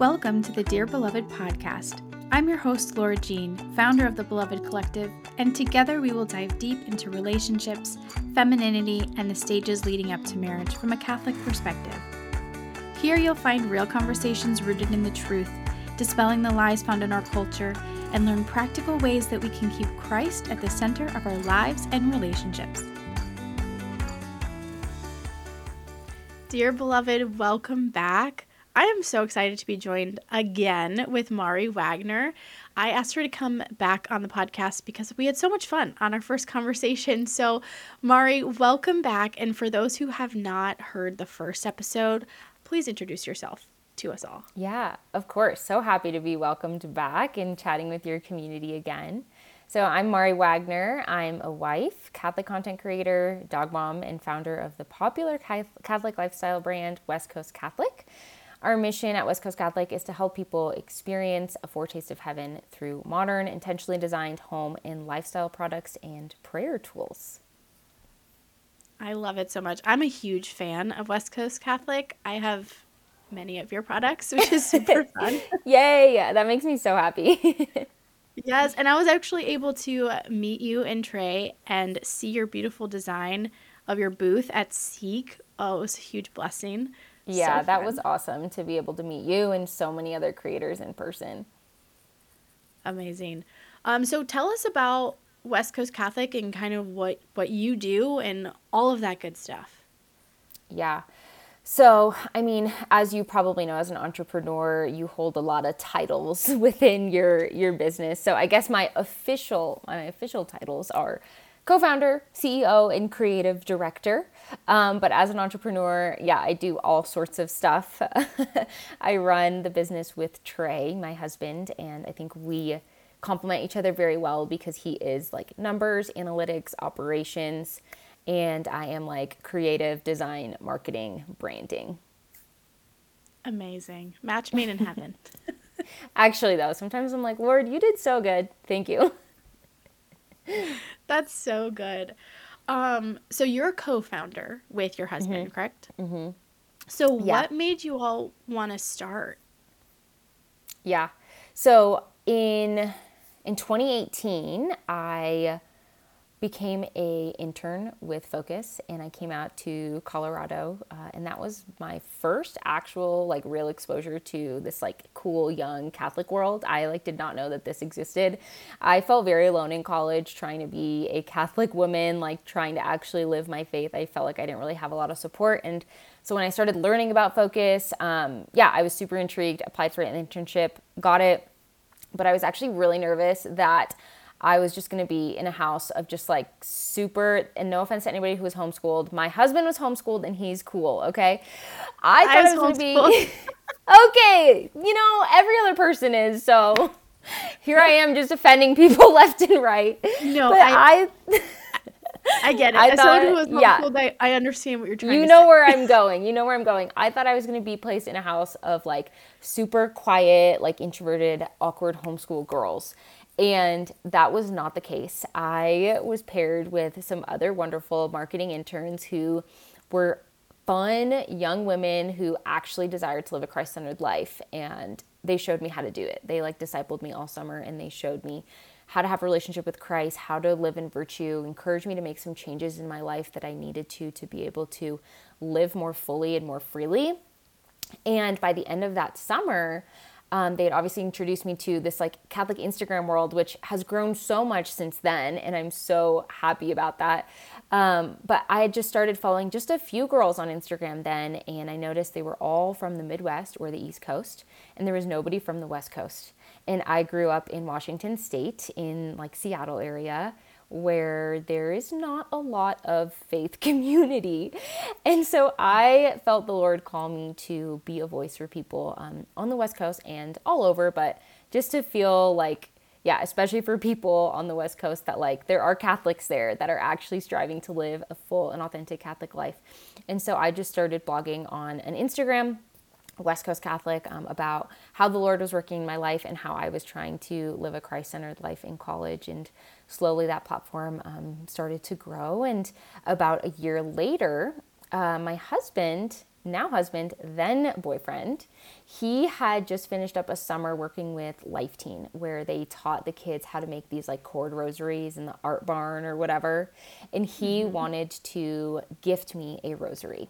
Welcome to the Dear Beloved podcast. I'm your host, Laura Jean, founder of the Beloved Collective, and together we will dive deep into relationships, femininity, and the stages leading up to marriage from a Catholic perspective. Here you'll find real conversations rooted in the truth, dispelling the lies found in our culture, and learn practical ways that we can keep Christ at the center of our lives and relationships. Dear beloved, welcome back. I am so excited to be joined again with Mari Wagner. I asked her to come back on the podcast because we had so much fun on our first conversation. So, Mari, welcome back. And for those who have not heard the first episode, please introduce yourself to us all. Yeah, of course. So happy to be welcomed back and chatting with your community again. So, I'm Mari Wagner. I'm a wife, Catholic content creator, dog mom, and founder of the popular Catholic lifestyle brand West Coast Catholic. Our mission at West Coast Catholic is to help people experience a foretaste of heaven through modern, intentionally designed home and lifestyle products and prayer tools. I love it so much. I'm a huge fan of West Coast Catholic. I have many of your products, which is super fun. Yay! That makes me so happy. yes, and I was actually able to meet you and Trey and see your beautiful design of your booth at Seek. Oh, it was a huge blessing. Yeah, so that was awesome to be able to meet you and so many other creators in person. Amazing. Um, so tell us about West Coast Catholic and kind of what what you do and all of that good stuff. Yeah. So, I mean, as you probably know as an entrepreneur, you hold a lot of titles within your your business. So, I guess my official my official titles are co-founder, CEO, and creative director. Um, but as an entrepreneur, yeah, I do all sorts of stuff. I run the business with Trey, my husband, and I think we complement each other very well because he is like numbers, analytics, operations, and I am like creative design, marketing, branding. Amazing. Match made in heaven. Actually, though, sometimes I'm like, Lord, you did so good. Thank you. That's so good. Um, so you're a co-founder with your husband, mm-hmm. correct? Mm-hmm. So yeah. what made you all want to start? Yeah. So in in 2018, I became a intern with Focus and I came out to Colorado uh, and that was my first actual like real exposure to this like cool young Catholic world. I like did not know that this existed. I felt very alone in college trying to be a Catholic woman, like trying to actually live my faith. I felt like I didn't really have a lot of support and so when I started learning about Focus, um, yeah, I was super intrigued, applied for an internship, got it, but I was actually really nervous that I was just going to be in a house of just like super, and no offense to anybody who was homeschooled. My husband was homeschooled and he's cool, okay? I thought I was, was going to be, okay, you know, every other person is, so here I am just offending people left and right. No, but I, I I get it. I As thought, someone who was homeschooled, yeah. I, I understand what you're trying you to know where I'm going. You know where I'm going. I thought I was going to be placed in a house of like super quiet, like introverted, awkward homeschool girls. And that was not the case. I was paired with some other wonderful marketing interns who were fun young women who actually desired to live a Christ centered life. And they showed me how to do it. They like discipled me all summer and they showed me how to have a relationship with Christ, how to live in virtue, encouraged me to make some changes in my life that I needed to to be able to live more fully and more freely. And by the end of that summer, um, they had obviously introduced me to this like Catholic Instagram world, which has grown so much since then, and I'm so happy about that. Um, but I had just started following just a few girls on Instagram then, and I noticed they were all from the Midwest or the East Coast, and there was nobody from the West Coast. And I grew up in Washington State, in like Seattle area, where there is not a lot of faith community. And so I felt the Lord call me to be a voice for people um, on the West Coast and all over, but just to feel like, yeah, especially for people on the West Coast, that like there are Catholics there that are actually striving to live a full and authentic Catholic life. And so I just started blogging on an Instagram West Coast Catholic um, about how the Lord was working in my life and how I was trying to live a Christ centered life in college. And slowly that platform um, started to grow. And about a year later, uh, my husband now husband, then boyfriend, he had just finished up a summer working with Life Teen where they taught the kids how to make these like cord rosaries in the art barn or whatever. And he mm-hmm. wanted to gift me a rosary.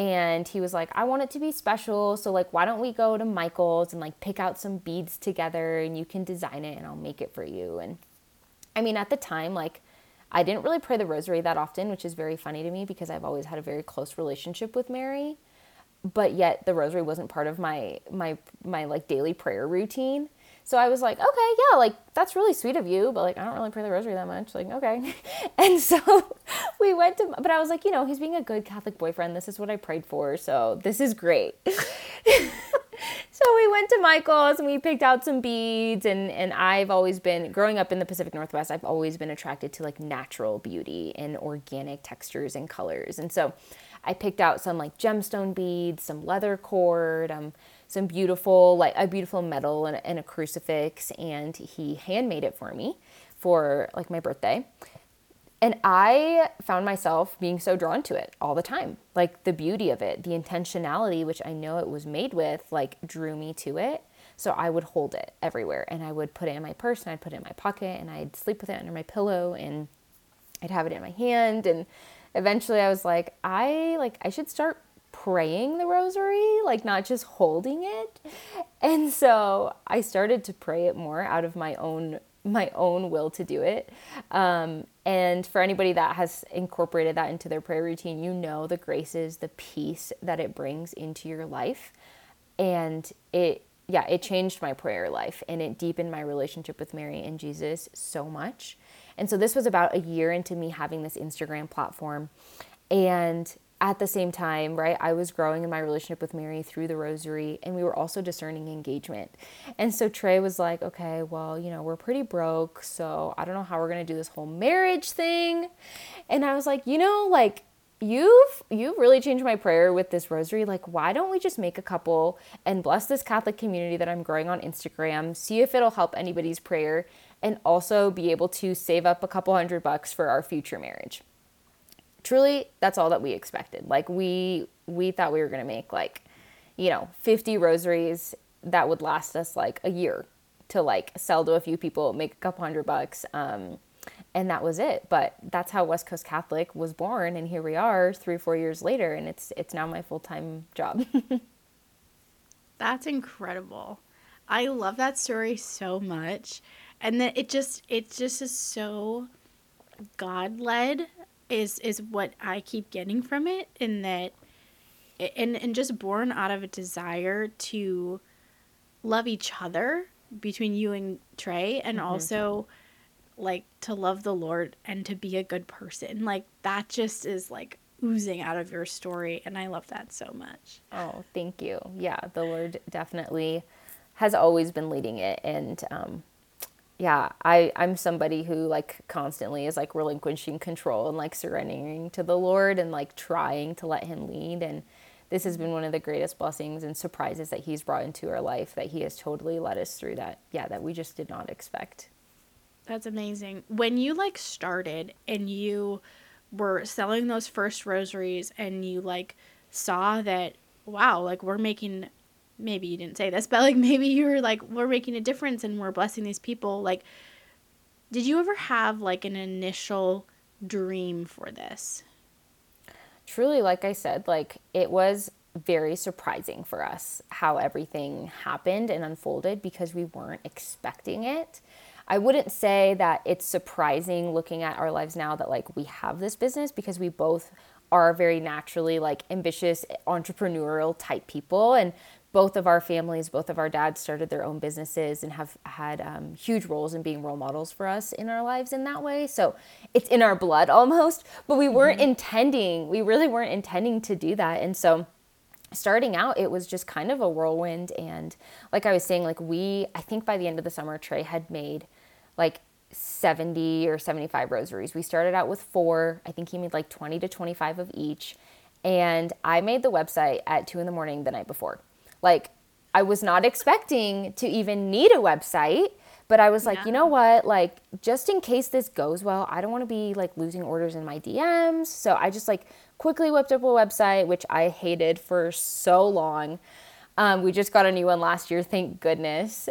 And he was like, I want it to be special. So, like, why don't we go to Michael's and like pick out some beads together and you can design it and I'll make it for you. And I mean, at the time, like, I didn't really pray the rosary that often, which is very funny to me because I've always had a very close relationship with Mary. But yet the rosary wasn't part of my my my like daily prayer routine. So I was like, okay, yeah, like that's really sweet of you, but like I don't really pray the rosary that much. Like, okay. And so we went to but I was like, you know, he's being a good Catholic boyfriend. This is what I prayed for. So this is great. so we went to Michael's and we picked out some beads and and I've always been growing up in the Pacific Northwest, I've always been attracted to like natural beauty and organic textures and colors. And so I picked out some like gemstone beads, some leather cord, um, some beautiful like a beautiful medal and, and a crucifix and he handmade it for me for like my birthday. And I found myself being so drawn to it all the time. Like the beauty of it, the intentionality, which I know it was made with, like drew me to it. So I would hold it everywhere and I would put it in my purse and I'd put it in my pocket and I'd sleep with it under my pillow and I'd have it in my hand. And eventually I was like, I like I should start praying the rosary, like not just holding it. And so I started to pray it more out of my own my own will to do it. Um, and for anybody that has incorporated that into their prayer routine, you know the graces, the peace that it brings into your life. And it, yeah, it changed my prayer life and it deepened my relationship with Mary and Jesus so much. And so this was about a year into me having this Instagram platform. And at the same time, right, I was growing in my relationship with Mary through the rosary, and we were also discerning engagement. And so Trey was like, okay, well, you know, we're pretty broke, so I don't know how we're gonna do this whole marriage thing. And I was like, you know, like, you've you've really changed my prayer with this rosary like why don't we just make a couple and bless this catholic community that i'm growing on instagram see if it'll help anybody's prayer and also be able to save up a couple hundred bucks for our future marriage truly that's all that we expected. Like we we thought we were going to make like you know 50 rosaries that would last us like a year to like sell to a few people make a couple hundred bucks um, and that was it. But that's how west coast catholic was born and here we are three four years later and it's it's now my full-time job. That's incredible. I love that story so much. And that it just it just is so god led is is what I keep getting from it in that and and just born out of a desire to love each other between you and Trey and mm-hmm. also like to love the Lord and to be a good person. Like that just is like oozing out of your story and I love that so much. Oh, thank you. Yeah, the Lord definitely has always been leading it and um yeah, I, I'm somebody who like constantly is like relinquishing control and like surrendering to the Lord and like trying to let Him lead. And this has been one of the greatest blessings and surprises that He's brought into our life that He has totally led us through that. Yeah, that we just did not expect. That's amazing. When you like started and you were selling those first rosaries and you like saw that, wow, like we're making maybe you didn't say this, but like maybe you were like, we're making a difference and we're blessing these people. Like, did you ever have like an initial dream for this? Truly, like I said, like it was very surprising for us how everything happened and unfolded because we weren't expecting it. I wouldn't say that it's surprising looking at our lives now that like we have this business because we both are very naturally like ambitious entrepreneurial type people and both of our families, both of our dads started their own businesses and have had um, huge roles in being role models for us in our lives in that way. So it's in our blood almost, but we weren't mm-hmm. intending, we really weren't intending to do that. And so starting out, it was just kind of a whirlwind. And like I was saying, like we, I think by the end of the summer, Trey had made like 70 or 75 rosaries. We started out with four. I think he made like 20 to 25 of each. And I made the website at two in the morning the night before like, I was not expecting to even need a website, but I was like, yeah. you know what? Like, just in case this goes well, I don't want to be like losing orders in my DMs. So I just like quickly whipped up a website, which I hated for so long. Um, we just got a new one last year, thank goodness.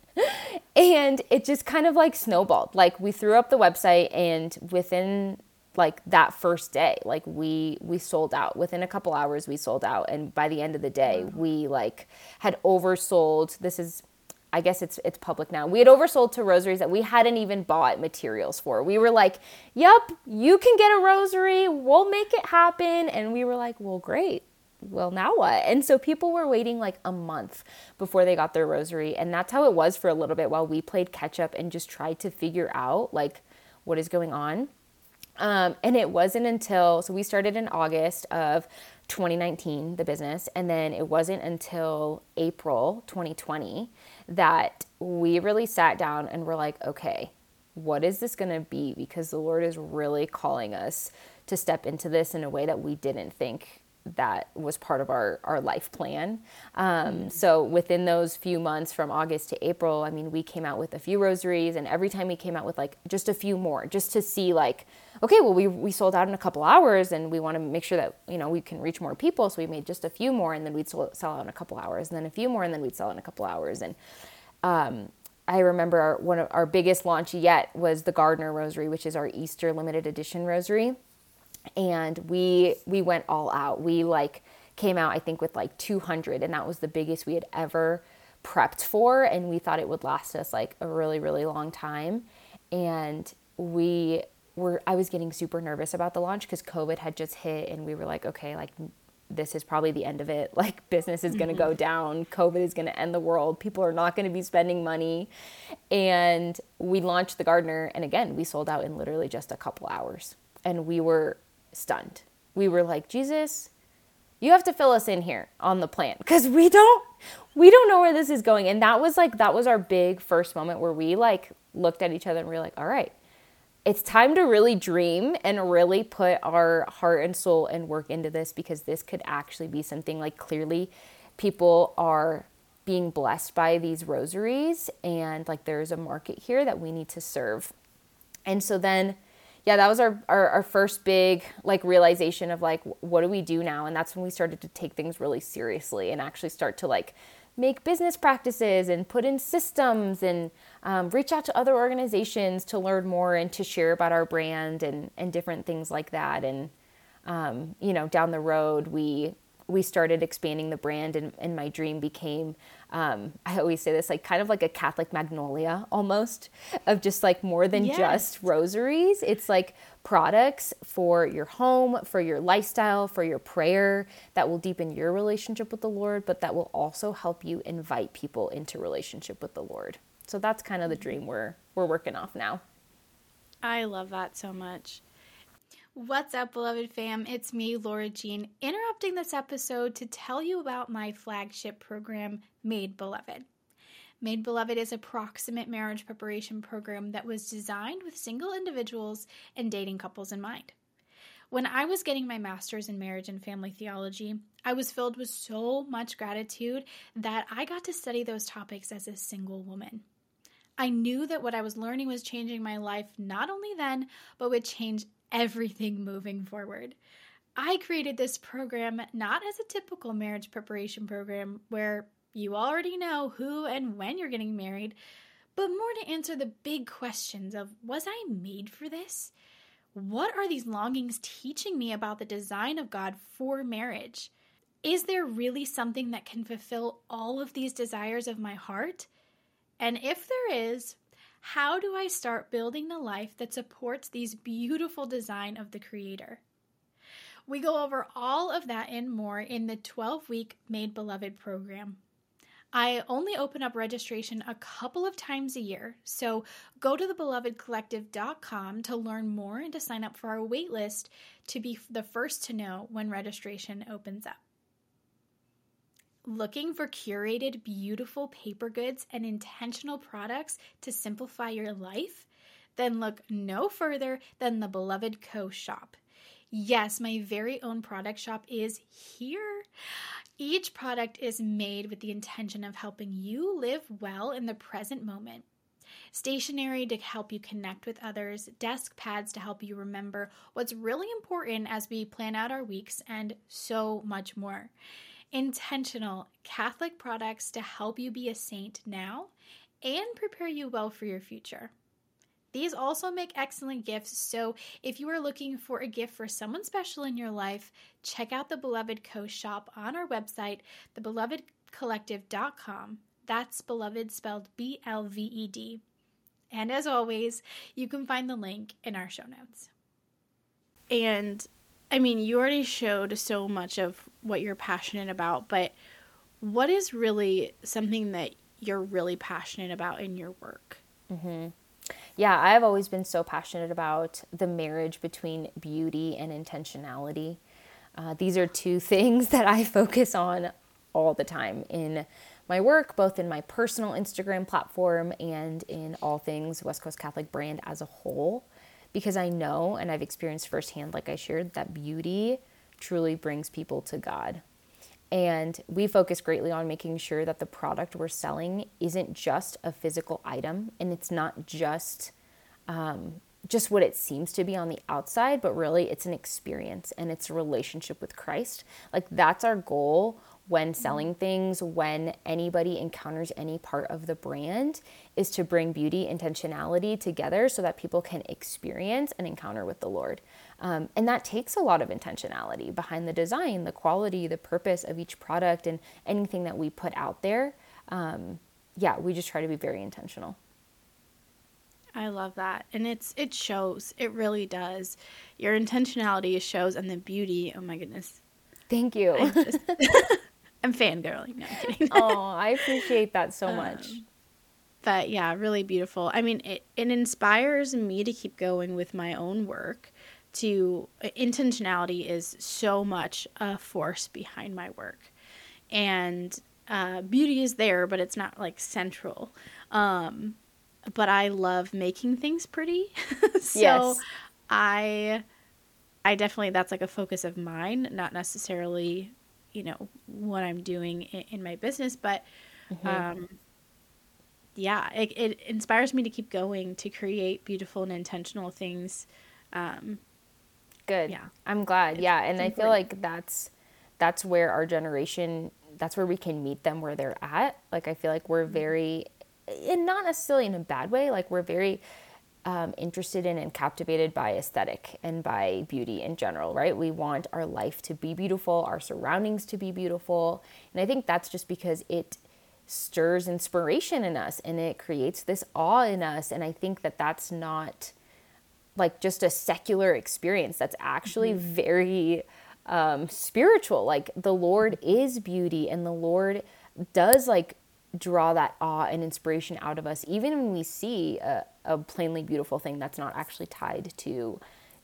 and it just kind of like snowballed. Like we threw up the website, and within like that first day like we we sold out within a couple hours we sold out and by the end of the day we like had oversold this is I guess it's it's public now. We had oversold to rosaries that we hadn't even bought materials for. We were like, "Yep, you can get a rosary. We'll make it happen." And we were like, "Well, great. Well, now what?" And so people were waiting like a month before they got their rosary, and that's how it was for a little bit while we played catch up and just tried to figure out like what is going on. Um, and it wasn't until so we started in August of 2019 the business and then it wasn't until April 2020 that we really sat down and were like, okay, what is this going to be? Because the Lord is really calling us to step into this in a way that we didn't think that was part of our, our life plan. Um. So within those few months from August to April, I mean, we came out with a few rosaries and every time we came out with like just a few more, just to see like, okay, well, we, we sold out in a couple hours and we want to make sure that, you know, we can reach more people. So we made just a few more and then we'd sell, sell out in a couple hours and then a few more and then we'd sell in a couple hours. And, um, I remember our, one of our biggest launch yet was the Gardener Rosary, which is our Easter limited edition rosary and we we went all out. We like came out I think with like 200 and that was the biggest we had ever prepped for and we thought it would last us like a really really long time and we were I was getting super nervous about the launch cuz COVID had just hit and we were like okay like this is probably the end of it. Like business is going to mm-hmm. go down. COVID is going to end the world. People are not going to be spending money. And we launched the gardener and again, we sold out in literally just a couple hours. And we were stunned. We were like, Jesus, you have to fill us in here on the plan. Because we don't we don't know where this is going. And that was like that was our big first moment where we like looked at each other and we are like all right it's time to really dream and really put our heart and soul and work into this because this could actually be something like clearly people are being blessed by these rosaries and like there's a market here that we need to serve. And so then yeah, that was our, our, our first big like realization of like what do we do now? And that's when we started to take things really seriously and actually start to like make business practices and put in systems and um, reach out to other organizations to learn more and to share about our brand and and different things like that. And um, you know, down the road we we started expanding the brand and, and my dream became um, i always say this like kind of like a catholic magnolia almost of just like more than yes. just rosaries. It's like products for your home for your lifestyle for your prayer that will deepen your relationship with the lord but that will also help you invite people into relationship with the lord. So that's kind of the dream we're we're working off now. I love that so much What's up, beloved fam? It's me, Laura Jean, interrupting this episode to tell you about my flagship program, Made Beloved. Made Beloved is a proximate marriage preparation program that was designed with single individuals and dating couples in mind. When I was getting my master's in marriage and family theology, I was filled with so much gratitude that I got to study those topics as a single woman. I knew that what I was learning was changing my life not only then, but would change everything moving forward. I created this program not as a typical marriage preparation program where you already know who and when you're getting married, but more to answer the big questions of was I made for this? What are these longings teaching me about the design of God for marriage? Is there really something that can fulfill all of these desires of my heart? And if there is, how do I start building the life that supports these beautiful design of the creator? We go over all of that and more in the 12 week Made Beloved program. I only open up registration a couple of times a year, so go to thebelovedcollective.com to learn more and to sign up for our waitlist to be the first to know when registration opens up. Looking for curated, beautiful paper goods and intentional products to simplify your life? Then look no further than the Beloved Co. shop. Yes, my very own product shop is here. Each product is made with the intention of helping you live well in the present moment. stationery to help you connect with others, desk pads to help you remember what's really important as we plan out our weeks, and so much more. Intentional Catholic products to help you be a saint now and prepare you well for your future. These also make excellent gifts, so if you are looking for a gift for someone special in your life, check out the Beloved Co shop on our website, thebelovedcollective.com. That's beloved spelled B L V E D. And as always, you can find the link in our show notes. And I mean, you already showed so much of what you're passionate about, but what is really something that you're really passionate about in your work? Mm-hmm. Yeah, I've always been so passionate about the marriage between beauty and intentionality. Uh, these are two things that I focus on all the time in my work, both in my personal Instagram platform and in all things West Coast Catholic brand as a whole, because I know and I've experienced firsthand, like I shared, that beauty truly brings people to God. And we focus greatly on making sure that the product we're selling isn't just a physical item and it's not just um, just what it seems to be on the outside, but really it's an experience and it's a relationship with Christ. Like that's our goal when selling things, when anybody encounters any part of the brand, is to bring beauty, intentionality together so that people can experience an encounter with the Lord. Um, and that takes a lot of intentionality behind the design, the quality, the purpose of each product, and anything that we put out there. Um, yeah, we just try to be very intentional. I love that. And it's it shows. It really does. Your intentionality shows and the beauty. Oh my goodness. Thank you. Just, I'm fangirling. No, I'm kidding. oh, I appreciate that so much. Um, but yeah, really beautiful. I mean, it, it inspires me to keep going with my own work. To intentionality is so much a force behind my work, and uh, beauty is there, but it's not like central. Um, but I love making things pretty. so yes. I I definitely that's like a focus of mine, not necessarily, you know, what I'm doing in, in my business, but mm-hmm. um yeah, it, it inspires me to keep going to create beautiful and intentional things. Um good. Yeah. I'm glad. It's, yeah, and I feel like that's that's where our generation that's where we can meet them where they're at. Like I feel like we're mm-hmm. very and not necessarily in a bad way. Like we're very um, interested in and captivated by aesthetic and by beauty in general, right? We want our life to be beautiful, our surroundings to be beautiful. And I think that's just because it stirs inspiration in us and it creates this awe in us. And I think that that's not like just a secular experience, that's actually mm-hmm. very um, spiritual. Like the Lord is beauty and the Lord does like draw that awe and inspiration out of us even when we see a, a plainly beautiful thing that's not actually tied to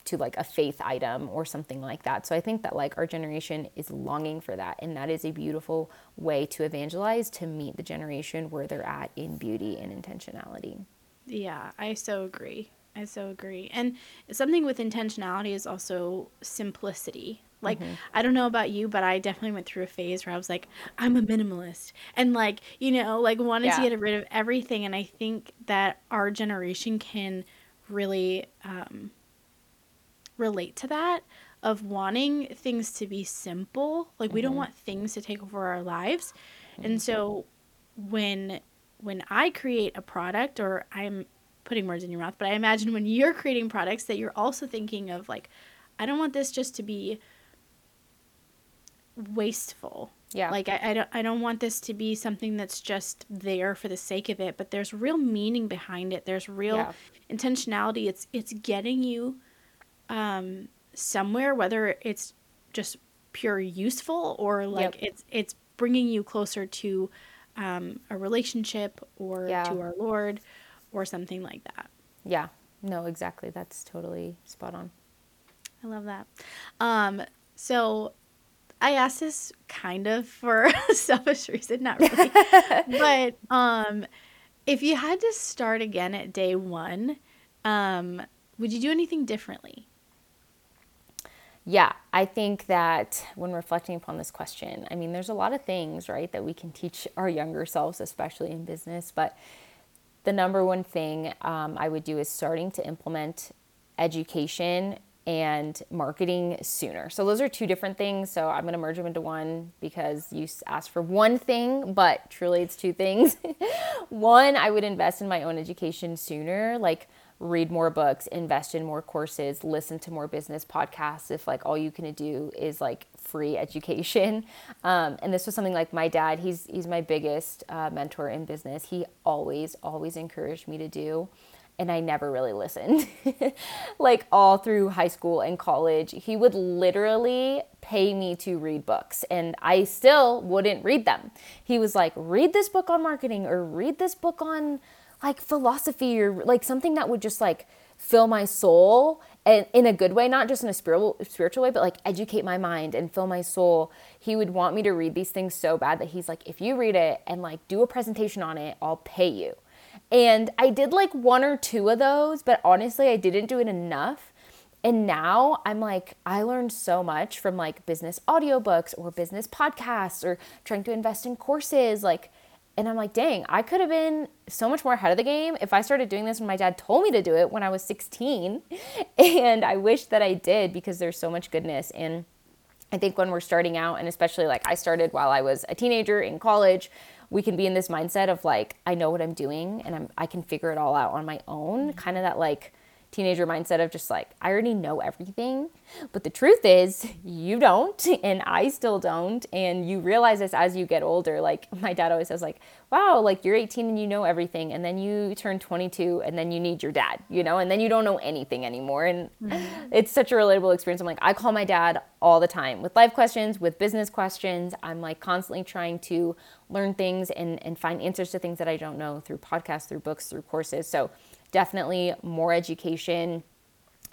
to like a faith item or something like that. So I think that like our generation is longing for that and that is a beautiful way to evangelize to meet the generation where they're at in beauty and intentionality. Yeah, I so agree. I so agree. And something with intentionality is also simplicity. Like, mm-hmm. I don't know about you, but I definitely went through a phase where I was like, I'm a minimalist. And, like, you know, like wanted yeah. to get rid of everything. And I think that our generation can really um, relate to that of wanting things to be simple. Like, mm-hmm. we don't mm-hmm. want things to take over our lives. Mm-hmm. And so, when when I create a product or I'm putting words in your mouth, but I imagine when you're creating products that you're also thinking of like, I don't want this just to be wasteful. Yeah. Like I, I don't I don't want this to be something that's just there for the sake of it, but there's real meaning behind it. There's real yeah. intentionality. It's it's getting you um somewhere whether it's just pure useful or like yep. it's it's bringing you closer to um, a relationship or yeah. to our Lord or something like that. Yeah. No, exactly. That's totally spot on. I love that. Um, so I asked this kind of for a selfish reason, not really. but um, if you had to start again at day one, um, would you do anything differently? Yeah, I think that when reflecting upon this question, I mean, there's a lot of things, right, that we can teach our younger selves, especially in business, but the number one thing um, I would do is starting to implement education and marketing sooner. So those are two different things. So I'm going to merge them into one because you asked for one thing, but truly it's two things. one, I would invest in my own education sooner, like read more books, invest in more courses, listen to more business podcasts if like all you can do is like free education. Um, and this was something like my dad, he's he's my biggest uh, mentor in business. He always always encouraged me to do and I never really listened. like all through high school and college, he would literally pay me to read books and I still wouldn't read them. He was like, "Read this book on marketing or read this book on like philosophy or like something that would just like fill my soul and in a good way, not just in a spiritual spiritual way, but like educate my mind and fill my soul. He would want me to read these things so bad that he's like, if you read it and like do a presentation on it, I'll pay you. And I did like one or two of those, but honestly, I didn't do it enough. And now I'm like, I learned so much from like business audiobooks or business podcasts or trying to invest in courses. Like, and I'm like, dang, I could have been so much more ahead of the game if I started doing this when my dad told me to do it when I was 16. And I wish that I did because there's so much goodness. And I think when we're starting out, and especially like I started while I was a teenager in college, we can be in this mindset of like I know what I'm doing and I'm I can figure it all out on my own, kind of that like teenager mindset of just like, I already know everything. But the truth is, you don't, and I still don't. And you realize this as you get older. Like my dad always says, like, wow, like you're 18 and you know everything. And then you turn 22 and then you need your dad, you know, and then you don't know anything anymore. And mm-hmm. it's such a relatable experience. I'm like, I call my dad all the time with life questions, with business questions. I'm like constantly trying to learn things and, and find answers to things that I don't know through podcasts, through books, through courses. So definitely more education.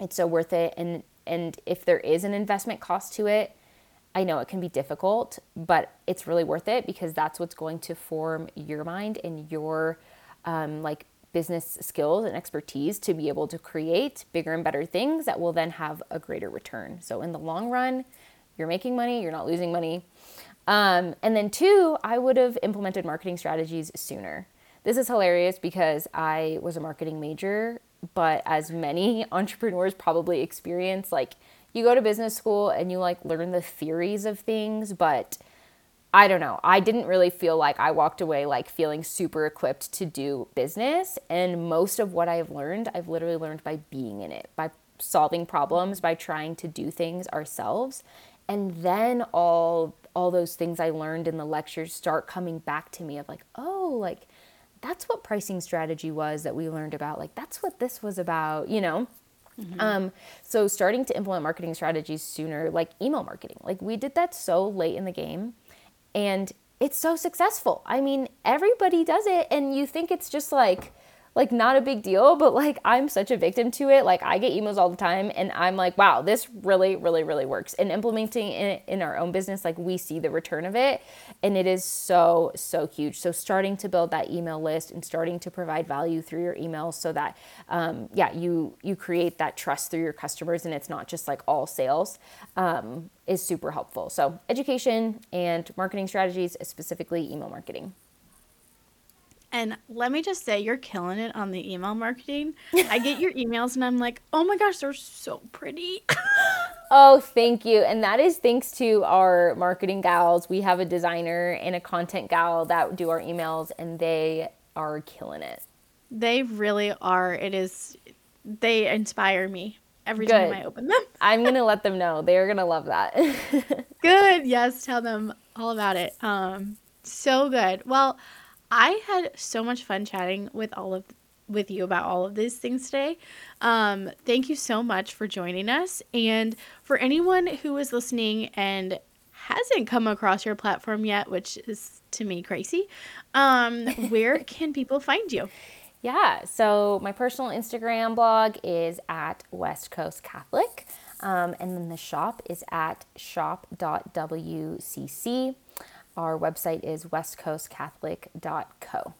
It's so worth it. And and if there is an investment cost to it, I know it can be difficult, but it's really worth it because that's what's going to form your mind and your um, like business skills and expertise to be able to create bigger and better things that will then have a greater return. So in the long run, you're making money, you're not losing money. Um, and then two, I would have implemented marketing strategies sooner. This is hilarious because I was a marketing major, but as many entrepreneurs probably experience, like you go to business school and you like learn the theories of things, but I don't know. I didn't really feel like I walked away like feeling super equipped to do business. And most of what I've learned, I've literally learned by being in it, by solving problems, by trying to do things ourselves. And then all all those things I learned in the lectures start coming back to me of like, oh, like that's what pricing strategy was that we learned about. Like, that's what this was about, you know? Mm-hmm. Um, so starting to implement marketing strategies sooner, like email marketing, like we did that so late in the game and it's so successful. I mean, everybody does it and you think it's just like, like not a big deal, but like I'm such a victim to it. Like I get emails all the time and I'm like, wow, this really, really, really works. And implementing it in our own business, like we see the return of it and it is so, so huge. So starting to build that email list and starting to provide value through your emails so that, um, yeah, you, you create that trust through your customers and it's not just like all sales um, is super helpful. So education and marketing strategies, specifically email marketing. And let me just say, you're killing it on the email marketing. I get your emails and I'm like, oh my gosh, they're so pretty. oh, thank you. And that is thanks to our marketing gals. We have a designer and a content gal that do our emails, and they are killing it. They really are. It is, they inspire me every Good. time I open them. I'm going to let them know. They're going to love that. good. Yes. Tell them all about it. Um, so good. Well, I had so much fun chatting with all of with you about all of these things today. Um, thank you so much for joining us. And for anyone who is listening and hasn't come across your platform yet, which is to me crazy, um, where can people find you? Yeah, so my personal Instagram blog is at West Coast Catholic, um, and then the shop is at shop.wcc. Our website is westcoastcatholic.co.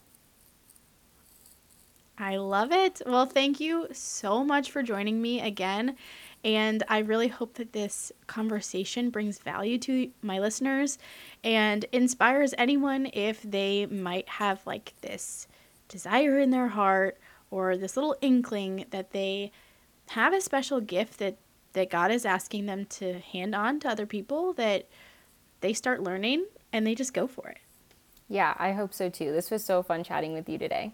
I love it. Well, thank you so much for joining me again. And I really hope that this conversation brings value to my listeners and inspires anyone if they might have like this desire in their heart or this little inkling that they have a special gift that that God is asking them to hand on to other people that they start learning and they just go for it. Yeah, I hope so too. This was so fun chatting with you today.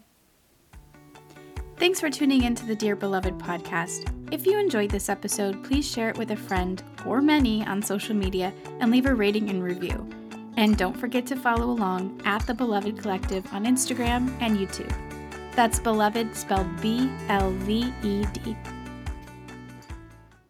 Thanks for tuning in to the Dear Beloved podcast. If you enjoyed this episode, please share it with a friend or many on social media and leave a rating and review. And don't forget to follow along at the Beloved Collective on Instagram and YouTube. That's Beloved spelled B L V E D.